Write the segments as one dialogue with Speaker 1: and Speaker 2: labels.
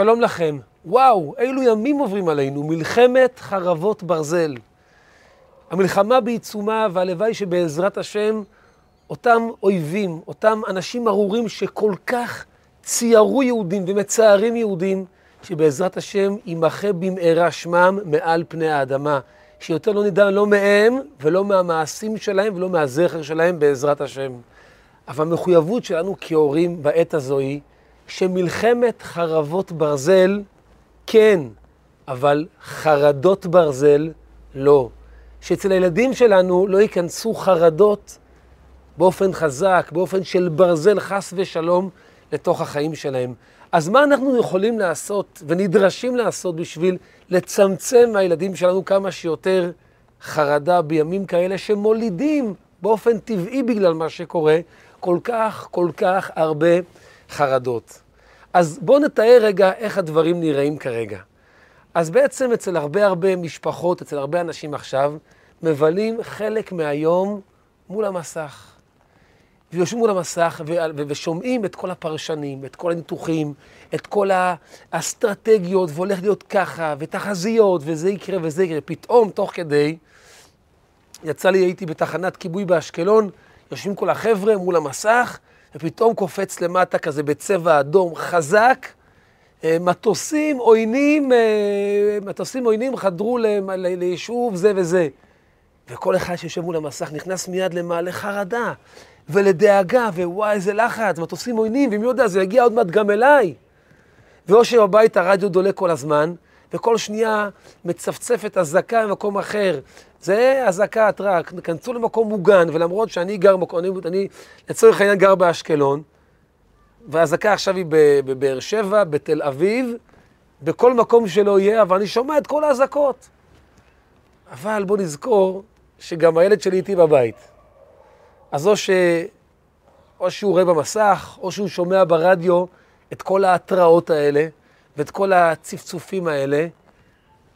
Speaker 1: שלום לכם. וואו, אילו ימים עוברים עלינו, מלחמת חרבות ברזל. המלחמה בעיצומה, והלוואי שבעזרת השם, אותם אויבים, אותם אנשים ארורים שכל כך ציירו יהודים ומצערים יהודים, שבעזרת השם יימחה במהרה שמם מעל פני האדמה. שיותר לא נדע לא מהם ולא מהמעשים שלהם ולא מהזכר שלהם בעזרת השם. אבל המחויבות שלנו כהורים בעת הזו היא שמלחמת חרבות ברזל, כן, אבל חרדות ברזל, לא. שאצל הילדים שלנו לא ייכנסו חרדות באופן חזק, באופן של ברזל, חס ושלום, לתוך החיים שלהם. אז מה אנחנו יכולים לעשות ונדרשים לעשות בשביל לצמצם מהילדים שלנו כמה שיותר חרדה בימים כאלה שמולידים באופן טבעי בגלל מה שקורה כל כך, כל כך הרבה חרדות. אז בואו נתאר רגע איך הדברים נראים כרגע. אז בעצם אצל הרבה הרבה משפחות, אצל הרבה אנשים עכשיו, מבלים חלק מהיום מול המסך. ויושבים מול המסך ושומעים את כל הפרשנים, את כל הניתוחים, את כל האסטרטגיות, והולך להיות ככה, ותחזיות, וזה יקרה וזה יקרה. פתאום, תוך כדי, יצא לי, הייתי בתחנת כיבוי באשקלון, יושבים כל החבר'ה מול המסך, ופתאום קופץ למטה כזה בצבע אדום חזק, אה, מטוסים עוינים, אה, מטוסים עוינים חדרו ליישוב זה וזה. וכל אחד שיושב מול המסך נכנס מיד למעלה חרדה ולדאגה, ווואי, איזה לחץ, מטוסים עוינים, ומי יודע, זה יגיע עוד מעט גם אליי. ואו שבבית הרדיו דולק כל הזמן, וכל שנייה מצפצפת אזעקה במקום אחר. זה אזעקה, התראה, כנסו למקום מוגן, ולמרות שאני גר אני, אני לצורך העניין גר באשקלון, והאזעקה עכשיו היא בבאר שבע, בתל אביב, בכל מקום שלא יהיה, אבל אני שומע את כל האזעקות. אבל בוא נזכור שגם הילד שלי איתי בבית. אז או, ש... או שהוא רואה במסך, או שהוא שומע ברדיו את כל ההתראות האלה, ואת כל הצפצופים האלה,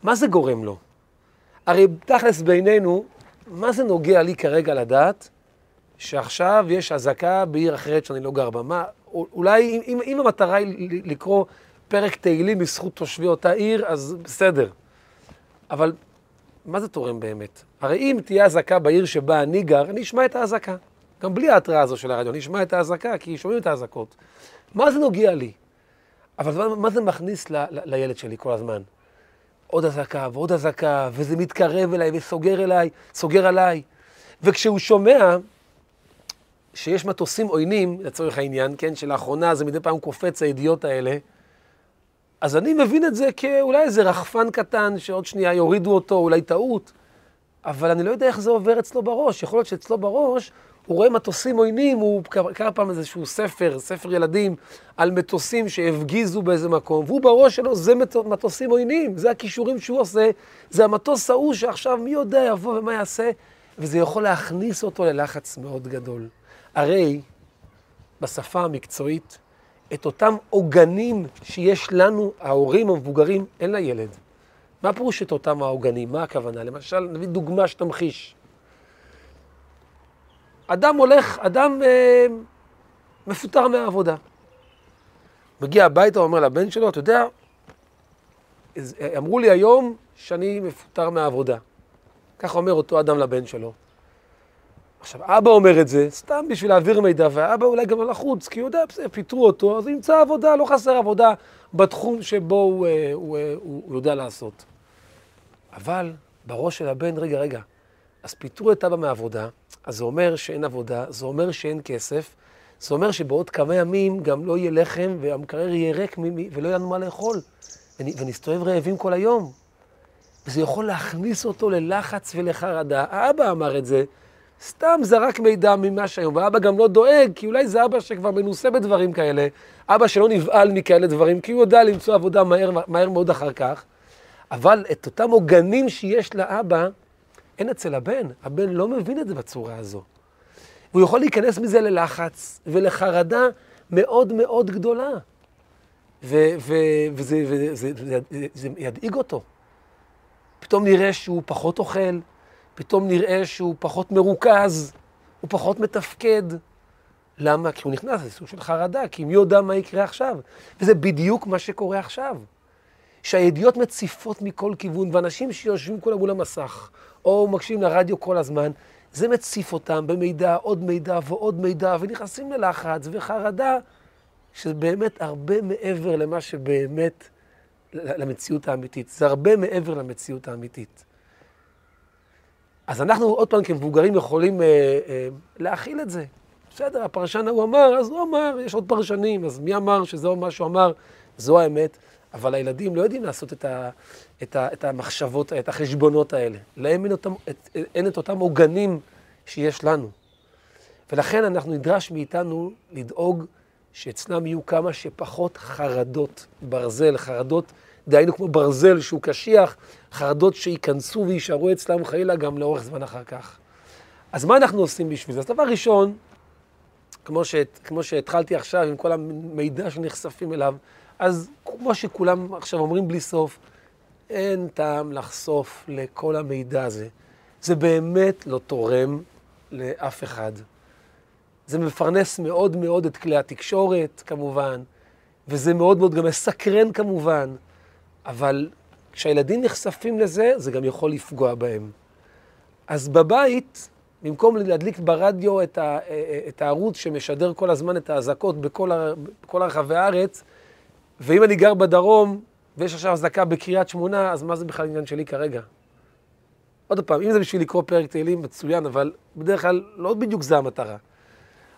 Speaker 1: מה זה גורם לו? הרי תכלס בינינו, מה זה נוגע לי כרגע לדעת שעכשיו יש אזעקה בעיר אחרת שאני לא גר בה? מה, אולי אם, אם המטרה היא לקרוא פרק תהילים בזכות תושבי אותה עיר, אז בסדר. אבל מה זה תורם באמת? הרי אם תהיה אזעקה בעיר שבה אני גר, אני אשמע את האזעקה. גם בלי ההתראה הזו של הרדיו, אני אשמע את האזעקה, כי שומעים את האזעקות. מה זה נוגע לי? אבל מה, זה מכניס ל, ל, לילד שלי כל הזמן? עוד אזעקה ועוד אזעקה, וזה מתקרב אליי וסוגר אליי, סוגר עליי. וכשהוא שומע שיש מטוסים עוינים, לצורך העניין, כן, שלאחרונה זה מדי פעם קופץ הידיעות האלה, אז אני מבין את זה כאולי איזה רחפן קטן שעוד שנייה יורידו אותו, אולי טעות, אבל אני לא יודע איך זה עובר אצלו בראש. יכול להיות שאצלו בראש הוא רואה מטוסים עוינים, הוא קרא פעם איזשהו ספר, ספר ילדים, על מטוסים שהפגיזו באיזה מקום, והוא בראש שלו, זה מטוסים עוינים, זה הכישורים שהוא עושה, זה המטוס ההוא שעכשיו מי יודע יבוא ומה יעשה, וזה יכול להכניס אותו ללחץ מאוד גדול. הרי בשפה המקצועית, את אותם עוגנים שיש לנו, ההורים המבוגרים, אין לילד. מה פירוש את אותם העוגנים? מה הכוונה? למשל, נביא דוגמה שתמחיש. אדם הולך, אדם אה, מפוטר מהעבודה. מגיע הביתה, אומר לבן שלו, אתה יודע, אמרו לי היום שאני מפוטר מהעבודה. ככה אומר אותו אדם לבן שלו. עכשיו, אבא אומר את זה סתם בשביל להעביר מידע, ואבא אולי גם לא לחוץ, כי הוא יודע, פיטרו אותו, אז ימצא עבודה, לא חסר עבודה בתחום שבו הוא, אה, הוא, אה, הוא, הוא יודע לעשות. אבל בראש של הבן, רגע, רגע, אז פיטרו את אבא מהעבודה, אז זה אומר שאין עבודה, זה אומר שאין כסף, זה אומר שבעוד כמה ימים גם לא יהיה לחם, והמקרר יהיה ריק ולא יהיה לנו מה לאכול, ונסתובב רעבים כל היום. וזה יכול להכניס אותו ללחץ ולחרדה. האבא אמר את זה, סתם זרק מידע ממה שהיום, ואבא גם לא דואג, כי אולי זה אבא שכבר מנוסה בדברים כאלה, אבא שלא נבהל מכאלה דברים, כי הוא יודע למצוא עבודה מהר, מהר מאוד אחר כך, אבל את אותם עוגנים שיש לאבא, אין אצל הבן. הבן לא מבין את זה בצורה הזו. הוא יכול להיכנס מזה ללחץ ולחרדה מאוד מאוד גדולה. ו- ו- וזה, וזה, זה, זה, זה ידאיג אותו. פתאום נראה שהוא פחות אוכל, פתאום נראה שהוא פחות מרוכז, הוא פחות מתפקד. למה? כי הוא נכנס לסוג של חרדה, כי מי יודע מה יקרה עכשיו. וזה בדיוק מה שקורה עכשיו. שהידיעות מציפות מכל כיוון, ואנשים שיושבים כולם מול המסך, או מקשיבים לרדיו כל הזמן, זה מציף אותם במידע, עוד מידע ועוד מידע, ונכנסים ללחץ וחרדה, שזה באמת הרבה מעבר למה שבאמת, למציאות האמיתית. זה הרבה מעבר למציאות האמיתית. אז אנחנו עוד פעם כמבוגרים יכולים אה, אה, להכיל את זה. בסדר, הפרשן ההוא אמר, אז הוא אמר, יש עוד פרשנים, אז מי אמר שזהו מה שהוא אמר? זו האמת. אבל הילדים לא יודעים לעשות את, ה, את, ה, את המחשבות, את החשבונות האלה. להם אין, אותם, את, אין את אותם עוגנים שיש לנו. ולכן אנחנו נדרש מאיתנו לדאוג שאצלם יהיו כמה שפחות חרדות ברזל, חרדות, דהיינו כמו ברזל שהוא קשיח, חרדות שייכנסו ויישארו אצלם חלילה גם לאורך זמן אחר כך. אז מה אנחנו עושים בשביל זה? אז דבר ראשון, כמו, ש, כמו שהתחלתי עכשיו עם כל המידע שנחשפים אליו, אז כמו שכולם עכשיו אומרים בלי סוף, אין טעם לחשוף לכל המידע הזה. זה באמת לא תורם לאף אחד. זה מפרנס מאוד מאוד את כלי התקשורת, כמובן, וזה מאוד מאוד גם מסקרן, כמובן, אבל כשהילדים נחשפים לזה, זה גם יכול לפגוע בהם. אז בבית, במקום להדליק ברדיו את, ה, את הערוץ שמשדר כל הזמן את האזעקות בכל, בכל רחבי הארץ, ואם אני גר בדרום, ויש עכשיו אזעקה בקריית שמונה, אז מה זה בכלל עניין שלי כרגע? עוד פעם, אם זה בשביל לקרוא פרק תהילים, מצוין, אבל בדרך כלל לא בדיוק זה המטרה.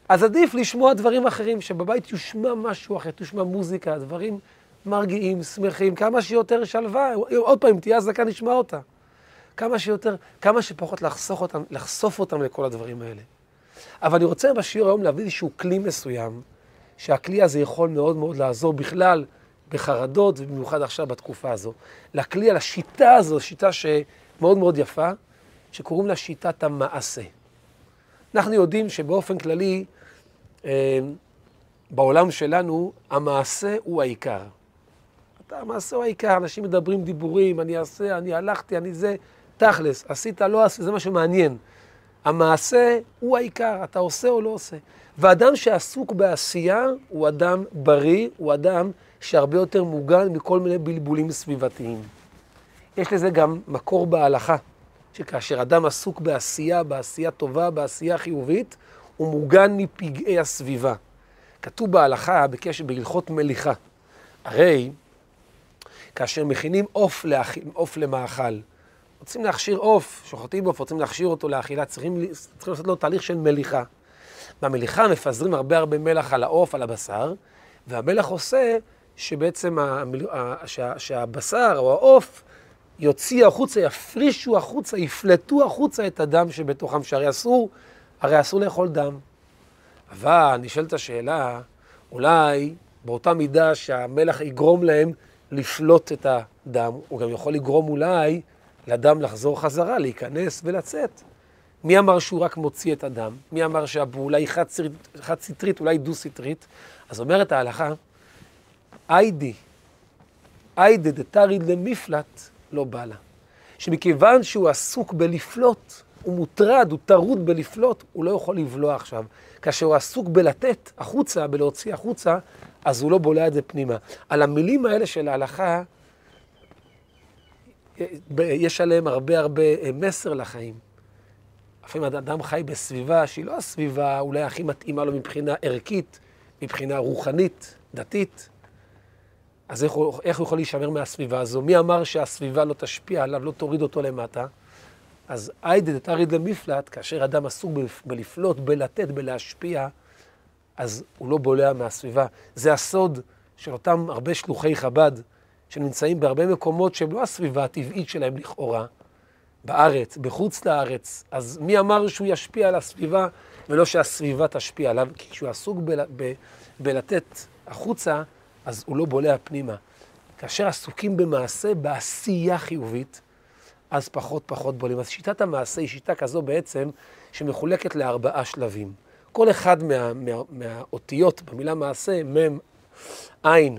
Speaker 1: אז עדיף לשמוע דברים אחרים, שבבית יושמע משהו אחר, תושמע מוזיקה, דברים מרגיעים, שמחים, כמה שיותר שלווה. עוד פעם, אם תהיה אזעקה, נשמע אותה. כמה שיותר, כמה שפחות לחסוך אותם, לחשוף אותם לכל הדברים האלה. אבל אני רוצה בשיעור היום להביא איזשהו כלי מסוים, שהכלי הזה יכול מאוד מאוד לעזור בכלל בחרדות, ובמיוחד עכשיו בתקופה הזו. לכלי, על השיטה הזו, שיטה שמאוד מאוד יפה, שקוראים לה שיטת המעשה. אנחנו יודעים שבאופן כללי, אה, בעולם שלנו, המעשה הוא העיקר. המעשה הוא העיקר, אנשים מדברים דיבורים, אני אעשה, אני הלכתי, אני זה, תכלס, עשית, לא עשית, זה מה שמעניין. המעשה הוא העיקר, אתה עושה או לא עושה. ואדם שעסוק בעשייה הוא אדם בריא, הוא אדם שהרבה יותר מוגן מכל מיני בלבולים סביבתיים. יש לזה גם מקור בהלכה, שכאשר אדם עסוק בעשייה, בעשייה טובה, בעשייה חיובית, הוא מוגן מפגעי הסביבה. כתוב בהלכה בקשר בהלכות מליחה. הרי כאשר מכינים עוף, לאכ... עוף למאכל, רוצים להכשיר עוף, שוחטים עוף, רוצים להכשיר אותו לאכילה, צריכים, צריכים לעשות לו תהליך של מליחה. במליחה מפזרים הרבה הרבה מלח על העוף, על הבשר, והמלח עושה שבעצם המל... שה... שהבשר או העוף יוציאו החוצה, יפרישו החוצה, יפלטו החוצה את הדם שבתוכם, שהרי אסור, הרי אסור לאכול דם. אבל נשאלת השאלה, אולי באותה מידה שהמלח יגרום להם לפלוט את הדם, הוא גם יכול לגרום אולי לדם לחזור חזרה, להיכנס ולצאת. מי אמר שהוא רק מוציא את הדם? מי אמר שהפעולה היא חד-סטרית, אולי דו-סטרית? אז אומרת ההלכה, איידי, איידי דתריד למפלט, לא בא לה. שמכיוון שהוא עסוק בלפלוט, הוא מוטרד, הוא טרוד בלפלוט, הוא לא יכול לבלוע עכשיו. כאשר הוא עסוק בלתת החוצה, בלהוציא החוצה, אז הוא לא בולע את זה פנימה. על המילים האלה של ההלכה, יש עליהם הרבה הרבה אה, מסר לחיים. לפעמים אדם חי בסביבה שהיא לא הסביבה אולי הכי מתאימה לו מבחינה ערכית, מבחינה רוחנית, דתית. אז איך הוא, איך הוא יכול להישמר מהסביבה הזו? מי אמר שהסביבה לא תשפיע עליו, לא תוריד אותו למטה? אז איידד תריד למפלט, כאשר אדם עסוק בלפלוט, בלתת, בלהשפיע, אז הוא לא בולע מהסביבה. זה הסוד של אותם הרבה שלוחי חב"ד, שנמצאים בהרבה מקומות שהם לא הסביבה הטבעית שלהם לכאורה, בארץ, בחוץ לארץ. אז מי אמר שהוא ישפיע על הסביבה, ולא שהסביבה תשפיע עליו? כי כשהוא עסוק ב- ב- בלתת החוצה, אז הוא לא בולע פנימה. כאשר עסוקים במעשה, בעשייה חיובית, אז פחות פחות בולעים. אז שיטת המעשה היא שיטה כזו בעצם, שמחולקת לארבעה שלבים. כל אחד מה, מה, מהאותיות במילה מעשה, מ', עין,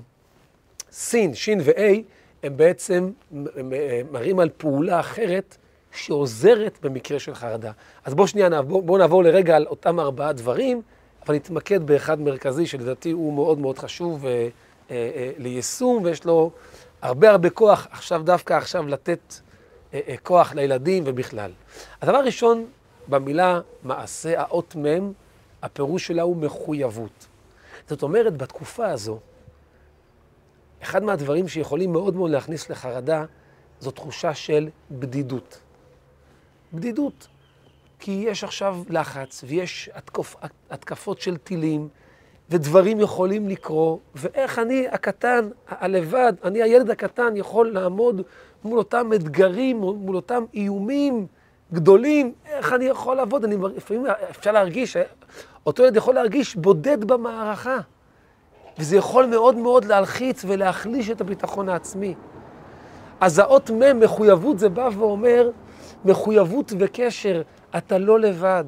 Speaker 1: סין, שין ו-A, הם בעצם מראים על פעולה אחרת שעוזרת במקרה של חרדה. אז בואו שנייה, בואו בוא נעבור לרגע על אותם ארבעה דברים, אבל נתמקד באחד מרכזי שלדעתי הוא מאוד מאוד חשוב אה, אה, ליישום, ויש לו הרבה הרבה כוח עכשיו, דווקא עכשיו, לתת כוח לילדים ובכלל. הדבר הראשון, במילה מעשה, האות מ', הפירוש שלה הוא מחויבות. זאת אומרת, בתקופה הזו, אחד מהדברים שיכולים מאוד מאוד להכניס לחרדה, זו תחושה של בדידות. בדידות. כי יש עכשיו לחץ, ויש התקופ, התקפות של טילים, ודברים יכולים לקרות, ואיך אני הקטן, הלבד, אני הילד הקטן, יכול לעמוד מול אותם אתגרים, מול אותם איומים גדולים, איך אני יכול לעבוד? אני, לפעמים אפשר להרגיש, אותו ילד יכול להרגיש בודד במערכה, וזה יכול מאוד מאוד להלחיץ ולהחליש את הביטחון העצמי. אז האות מ', מחויבות, זה בא ואומר, מחויבות וקשר, אתה לא לבד.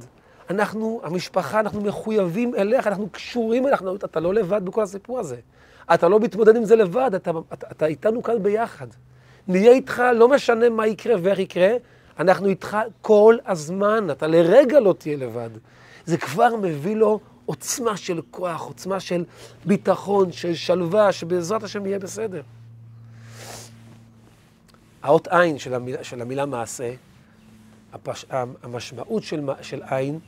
Speaker 1: אנחנו, המשפחה, אנחנו מחויבים אליך, אנחנו קשורים אליך, אתה לא לבד בכל הסיפור הזה. אתה לא מתמודד עם זה לבד, אתה, אתה, אתה איתנו כאן ביחד. נהיה איתך, לא משנה מה יקרה ואיך יקרה, אנחנו איתך כל הזמן, אתה לרגע לא תהיה לבד. זה כבר מביא לו עוצמה של כוח, עוצמה של ביטחון, של שלווה, שבעזרת השם יהיה בסדר. האות עין של המילה, של המילה מעשה, הפש, המשמעות של, של עין,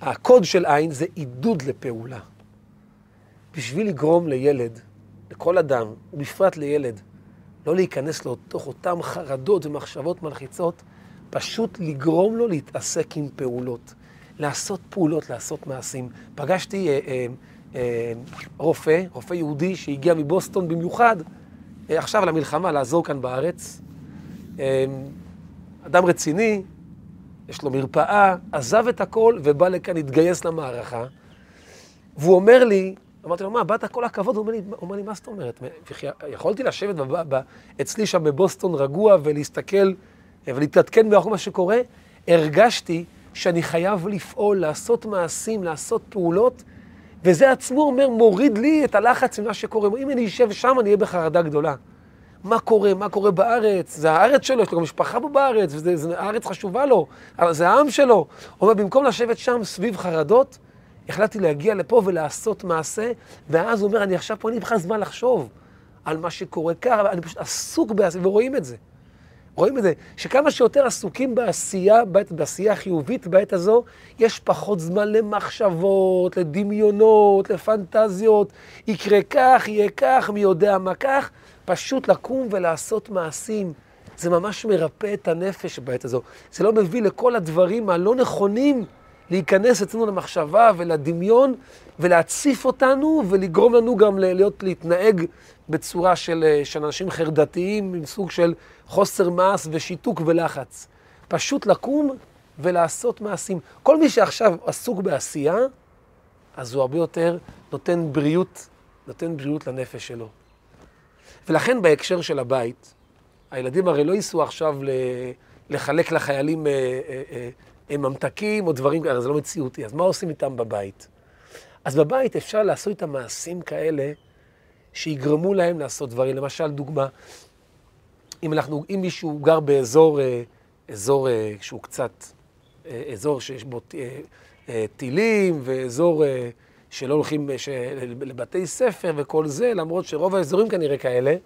Speaker 1: הקוד של עין זה עידוד לפעולה. בשביל לגרום לילד, לכל אדם, ובפרט לילד, לא להיכנס לתוך אותן חרדות ומחשבות מלחיצות, פשוט לגרום לו להתעסק עם פעולות. לעשות פעולות, לעשות מעשים. פגשתי אה, אה, אה, רופא, רופא יהודי שהגיע מבוסטון במיוחד, אה, עכשיו למלחמה, לעזור כאן בארץ. אה, אדם רציני, יש לו מרפאה, עזב את הכל ובא לכאן, התגייס למערכה. והוא אומר לי, אמרתי לו, מה, באת כל הכבוד? הוא אומר לי, הוא אומר לי מה זאת אומרת? יכולתי לשבת אצלי שם בבוסטון רגוע ולהסתכל ולהתעדכן באחור מה שקורה. הרגשתי שאני חייב לפעול, לעשות מעשים, לעשות פעולות, וזה עצמו אומר, מוריד לי את הלחץ ממה שקורה. אם אני אשב שם, אני אהיה בחרדה גדולה. מה קורה, מה קורה בארץ, זה הארץ שלו, יש לו גם משפחה פה בארץ, והארץ חשובה לו, זה העם שלו. הוא אומר, במקום לשבת שם סביב חרדות, החלטתי להגיע לפה ולעשות מעשה, ואז הוא אומר, אני עכשיו פה, אין לי בכלל זמן לחשוב על מה שקורה ככה, אני פשוט עסוק בעשייה, ורואים את זה. רואים את זה, שכמה שיותר עסוקים בעשייה, בעת, בעשייה החיובית בעת הזו, יש פחות זמן למחשבות, לדמיונות, לפנטזיות, יקרה כך, יהיה כך, מי יודע מה כך, פשוט לקום ולעשות מעשים. זה ממש מרפא את הנפש בעת הזו. זה לא מביא לכל הדברים הלא נכונים להיכנס אצלנו למחשבה ולדמיון ולהציף אותנו ולגרום לנו גם להיות, להתנהג בצורה של, אה, של אנשים חרדתיים עם סוג של חוסר מעש ושיתוק ולחץ. פשוט לקום ולעשות מעשים. כל מי שעכשיו עסוק בעשייה, אז הוא הרבה יותר נותן בריאות, נותן בריאות לנפש שלו. ולכן בהקשר של הבית, הילדים הרי לא ייסעו עכשיו לחלק לחיילים אה, אה, ממתקים או דברים כאלה, זה לא מציאותי. אז מה עושים איתם בבית? אז בבית אפשר לעשות איתם מעשים כאלה שיגרמו להם לעשות דברים. למשל, דוגמה, אם, אנחנו, אם מישהו גר באזור, אה, אזור אה, שהוא קצת, אה, אזור שיש בו טילים, ואזור שלא הולכים לבתי ספר וכל זה, למרות שרוב האזורים כנראה כאלה,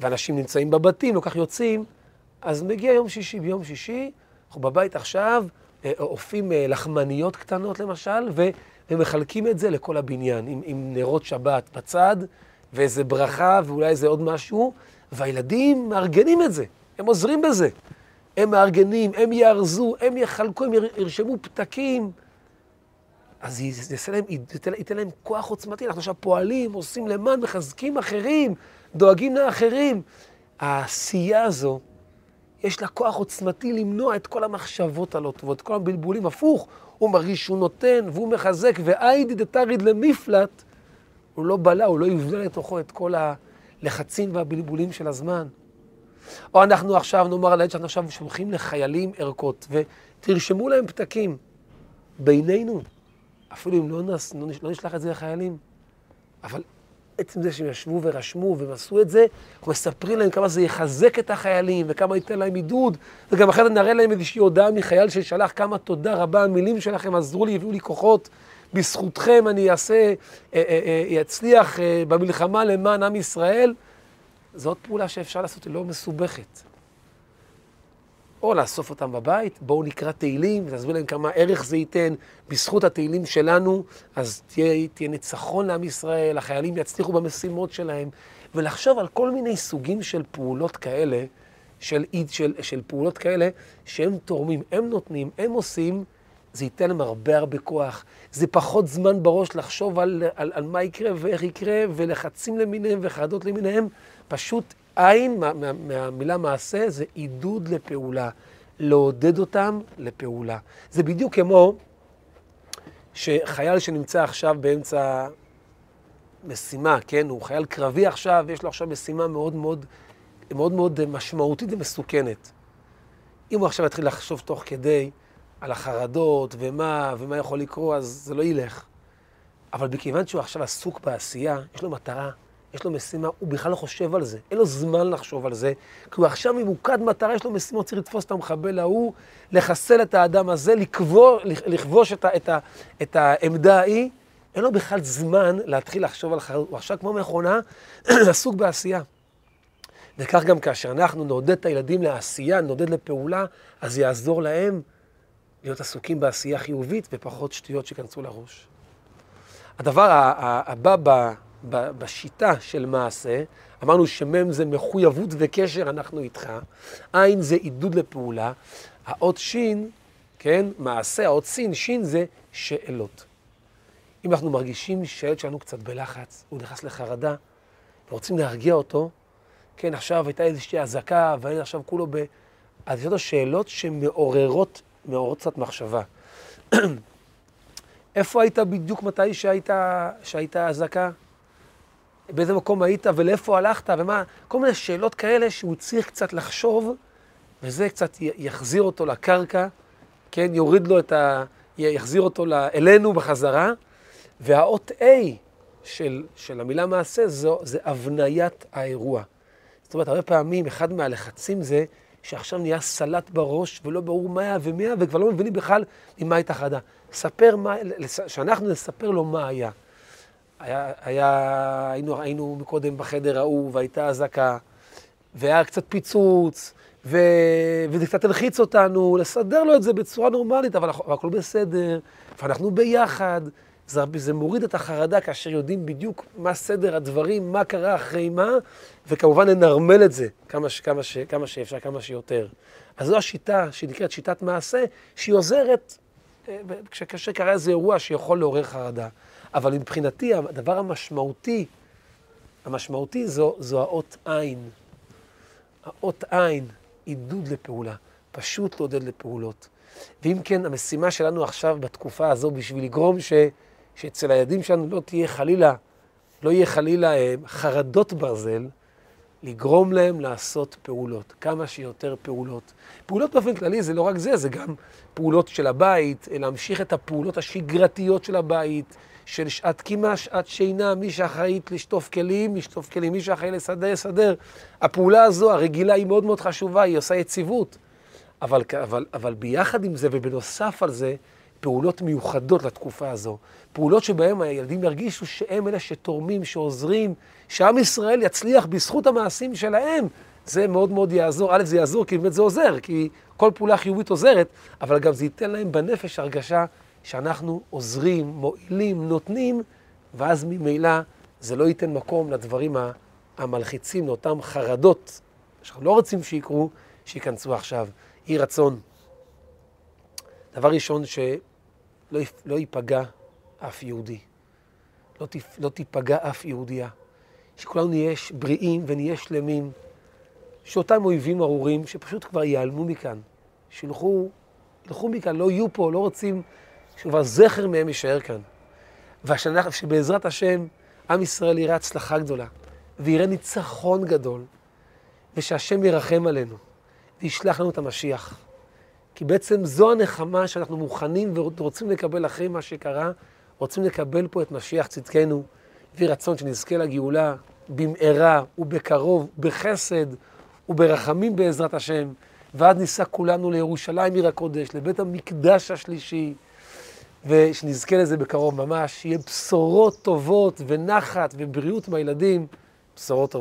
Speaker 1: ואנשים נמצאים בבתים, לא כך יוצאים, אז מגיע יום שישי, ביום שישי, אנחנו בבית עכשיו אופים לחמניות קטנות למשל, ומחלקים את זה לכל הבניין, עם, עם נרות שבת בצד, ואיזה ברכה ואולי איזה עוד משהו, והילדים מארגנים את זה, הם עוזרים בזה. הם מארגנים, הם יארזו, הם יחלקו, הם ירשמו פתקים. אז יעשה להם, ייתן, ייתן להם כוח עוצמתי. אנחנו עכשיו פועלים, עושים למען, מחזקים אחרים, דואגים לאחרים. העשייה הזו, יש לה כוח עוצמתי למנוע את כל המחשבות הלא טובות, כל הבלבולים. הפוך, הוא מרגיש שהוא נותן והוא מחזק, ואיידי דתריד למפלט, הוא לא בלע, הוא לא יבנה לתוכו את כל הלחצים והבלבולים של הזמן. או אנחנו עכשיו, נאמר על העד שאנחנו עכשיו שולחים לחיילים ערכות, ותרשמו להם פתקים בינינו, אפילו אם לא, נס, לא נשלח את זה לחיילים, אבל עצם זה שהם ישבו ורשמו והם עשו את זה, אנחנו מספרים להם כמה זה יחזק את החיילים וכמה ייתן להם עידוד, וגם אחרי זה נראה להם איזושהי הודעה מחייל ששלח כמה תודה רבה, המילים שלכם עזרו לי, הביאו לי כוחות, בזכותכם אני אעשה, אצליח במלחמה למען עם ישראל. זאת פעולה שאפשר לעשות, היא לא מסובכת. או לאסוף אותם בבית, בואו נקרא תהילים, ותסביר להם כמה ערך זה ייתן. בזכות התהילים שלנו, אז תהיה, תהיה ניצחון לעם ישראל, החיילים יצליחו במשימות שלהם, ולחשוב על כל מיני סוגים של פעולות כאלה, של, של, של פעולות כאלה, שהם תורמים, הם נותנים, הם עושים, זה ייתן להם הרבה הרבה כוח. זה פחות זמן בראש לחשוב על, על, על מה יקרה ואיך יקרה, ולחצים למיניהם וחרדות למיניהם. פשוט עין, מה, מה, מהמילה מעשה, זה עידוד לפעולה. לעודד אותם לפעולה. זה בדיוק כמו שחייל שנמצא עכשיו באמצע משימה, כן? הוא חייל קרבי עכשיו, יש לו עכשיו משימה מאוד מאוד, מאוד מאוד משמעותית ומסוכנת. אם הוא עכשיו יתחיל לחשוב תוך כדי על החרדות ומה, ומה יכול לקרות, אז זה לא ילך. אבל מכיוון שהוא עכשיו עסוק בעשייה, יש לו מטרה, יש לו משימה, הוא בכלל לא חושב על זה, אין לו זמן לחשוב על זה, כי הוא עכשיו ממוקד מטרה, יש לו משימה, צריך לתפוס את המחבל ההוא, לחסל את האדם הזה, לקבור, לכבוש את, ה, את, ה, את העמדה ההיא, אין לו בכלל זמן להתחיל לחשוב על חרדות, הוא עכשיו כמו מכונה, עסוק בעשייה. וכך גם כאשר אנחנו נעודד את הילדים לעשייה, נעודד לפעולה, אז יעזור להם להיות עסוקים בעשייה חיובית ופחות שטויות שייכנסו לראש. הדבר הבא בשיטה של מעשה, אמרנו שמם זה מחויבות וקשר, אנחנו איתך, עין זה עידוד לפעולה, האות שין, כן, מעשה, האות סין, שין זה שאלות. אם אנחנו מרגישים שהילד שלנו קצת בלחץ, הוא נכנס לחרדה, ורוצים להרגיע אותו, כן, עכשיו הייתה איזושהי אזעקה, והילד עכשיו כולו ב... אז יש לו שאלות שמעוררות, מעוררות קצת מחשבה. איפה היית בדיוק מתי שהייתה אזעקה? באיזה מקום היית ולאיפה הלכת ומה, כל מיני שאלות כאלה שהוא צריך קצת לחשוב, וזה קצת יחזיר אותו לקרקע, כן, יוריד לו את ה... יחזיר אותו אלינו בחזרה, והאות A של, של המילה מעשה זו, זה הבניית האירוע. זאת אומרת, הרבה פעמים אחד מהלחצים זה שעכשיו נהיה סלט בראש ולא ברור מה היה ומי היה, וכבר לא מבינים בכלל עם מה הייתה חרדה. ספר מה, שאנחנו נספר לו מה היה. היה, היה, היינו, היינו מקודם בחדר ההוא, והייתה אזעקה, והיה קצת פיצוץ, ו, וזה קצת הלחיץ אותנו, לסדר לו את זה בצורה נורמלית, אבל הכל בסדר, ואנחנו ביחד. זה, זה מוריד את החרדה כאשר יודעים בדיוק מה סדר הדברים, מה קרה אחרי מה, וכמובן לנרמל את זה כמה, כמה, ש, כמה שאפשר, כמה שיותר. אז זו השיטה שנקראת שיטת מעשה, שהיא עוזרת אה, כאשר קרה איזה אירוע שיכול לעורר חרדה. אבל מבחינתי, הדבר המשמעותי, המשמעותי זו, זו האות עין. האות עין, עידוד לפעולה, פשוט לעודד לפעולות. ואם כן, המשימה שלנו עכשיו בתקופה הזו, בשביל לגרום ש, שאצל הילדים שלנו לא תהיה חלילה, לא יהיה חלילה אה, חרדות ברזל, לגרום להם לעשות פעולות, כמה שיותר פעולות. פעולות באופן כללי זה לא רק זה, זה גם פעולות של הבית, להמשיך את הפעולות השגרתיות של הבית, של שעת קימה, שעת שינה, מי שאחראית לשטוף כלים, לשטוף כלים, מי שאחראי לסדר, יסדר. הפעולה הזו, הרגילה, היא מאוד מאוד חשובה, היא עושה יציבות. אבל, אבל, אבל ביחד עם זה ובנוסף על זה, פעולות מיוחדות לתקופה הזו. פעולות שבהן הילדים ירגישו שהם אלה שתורמים, שעוזרים, שעם ישראל יצליח בזכות המעשים שלהם. זה מאוד מאוד יעזור. א', זה יעזור כי באמת זה עוזר, כי כל פעולה חיובית עוזרת, אבל גם זה ייתן להם בנפש הרגשה שאנחנו עוזרים, מועילים, נותנים, ואז ממילא זה לא ייתן מקום לדברים המלחיצים, לאותם חרדות, שאנחנו לא רוצים שיקרו, שייכנסו עכשיו. יהי רצון. דבר ראשון, שלא לא ייפגע אף יהודי. לא, תפ, לא תיפגע אף יהודייה. שכולנו נהיה בריאים ונהיה שלמים. שאותם אויבים ארורים, שפשוט כבר ייעלמו מכאן. שילכו, ילכו מכאן, לא יהיו פה, לא רוצים שכבר זכר מהם יישאר כאן. והשנה, שבעזרת השם, עם ישראל יראה הצלחה גדולה, ויראה ניצחון גדול, ושהשם ירחם עלינו, וישלח לנו את המשיח. כי בעצם זו הנחמה שאנחנו מוכנים ורוצים לקבל אחרי מה שקרה, רוצים לקבל פה את משיח צדקנו, ויהי רצון שנזכה לגאולה במהרה ובקרוב, בחסד וברחמים בעזרת השם, ואז ניסע כולנו לירושלים עיר הקודש, לבית המקדש השלישי, ושנזכה לזה בקרוב ממש, שיהיה בשורות טובות ונחת ובריאות מהילדים, בשורות טובות.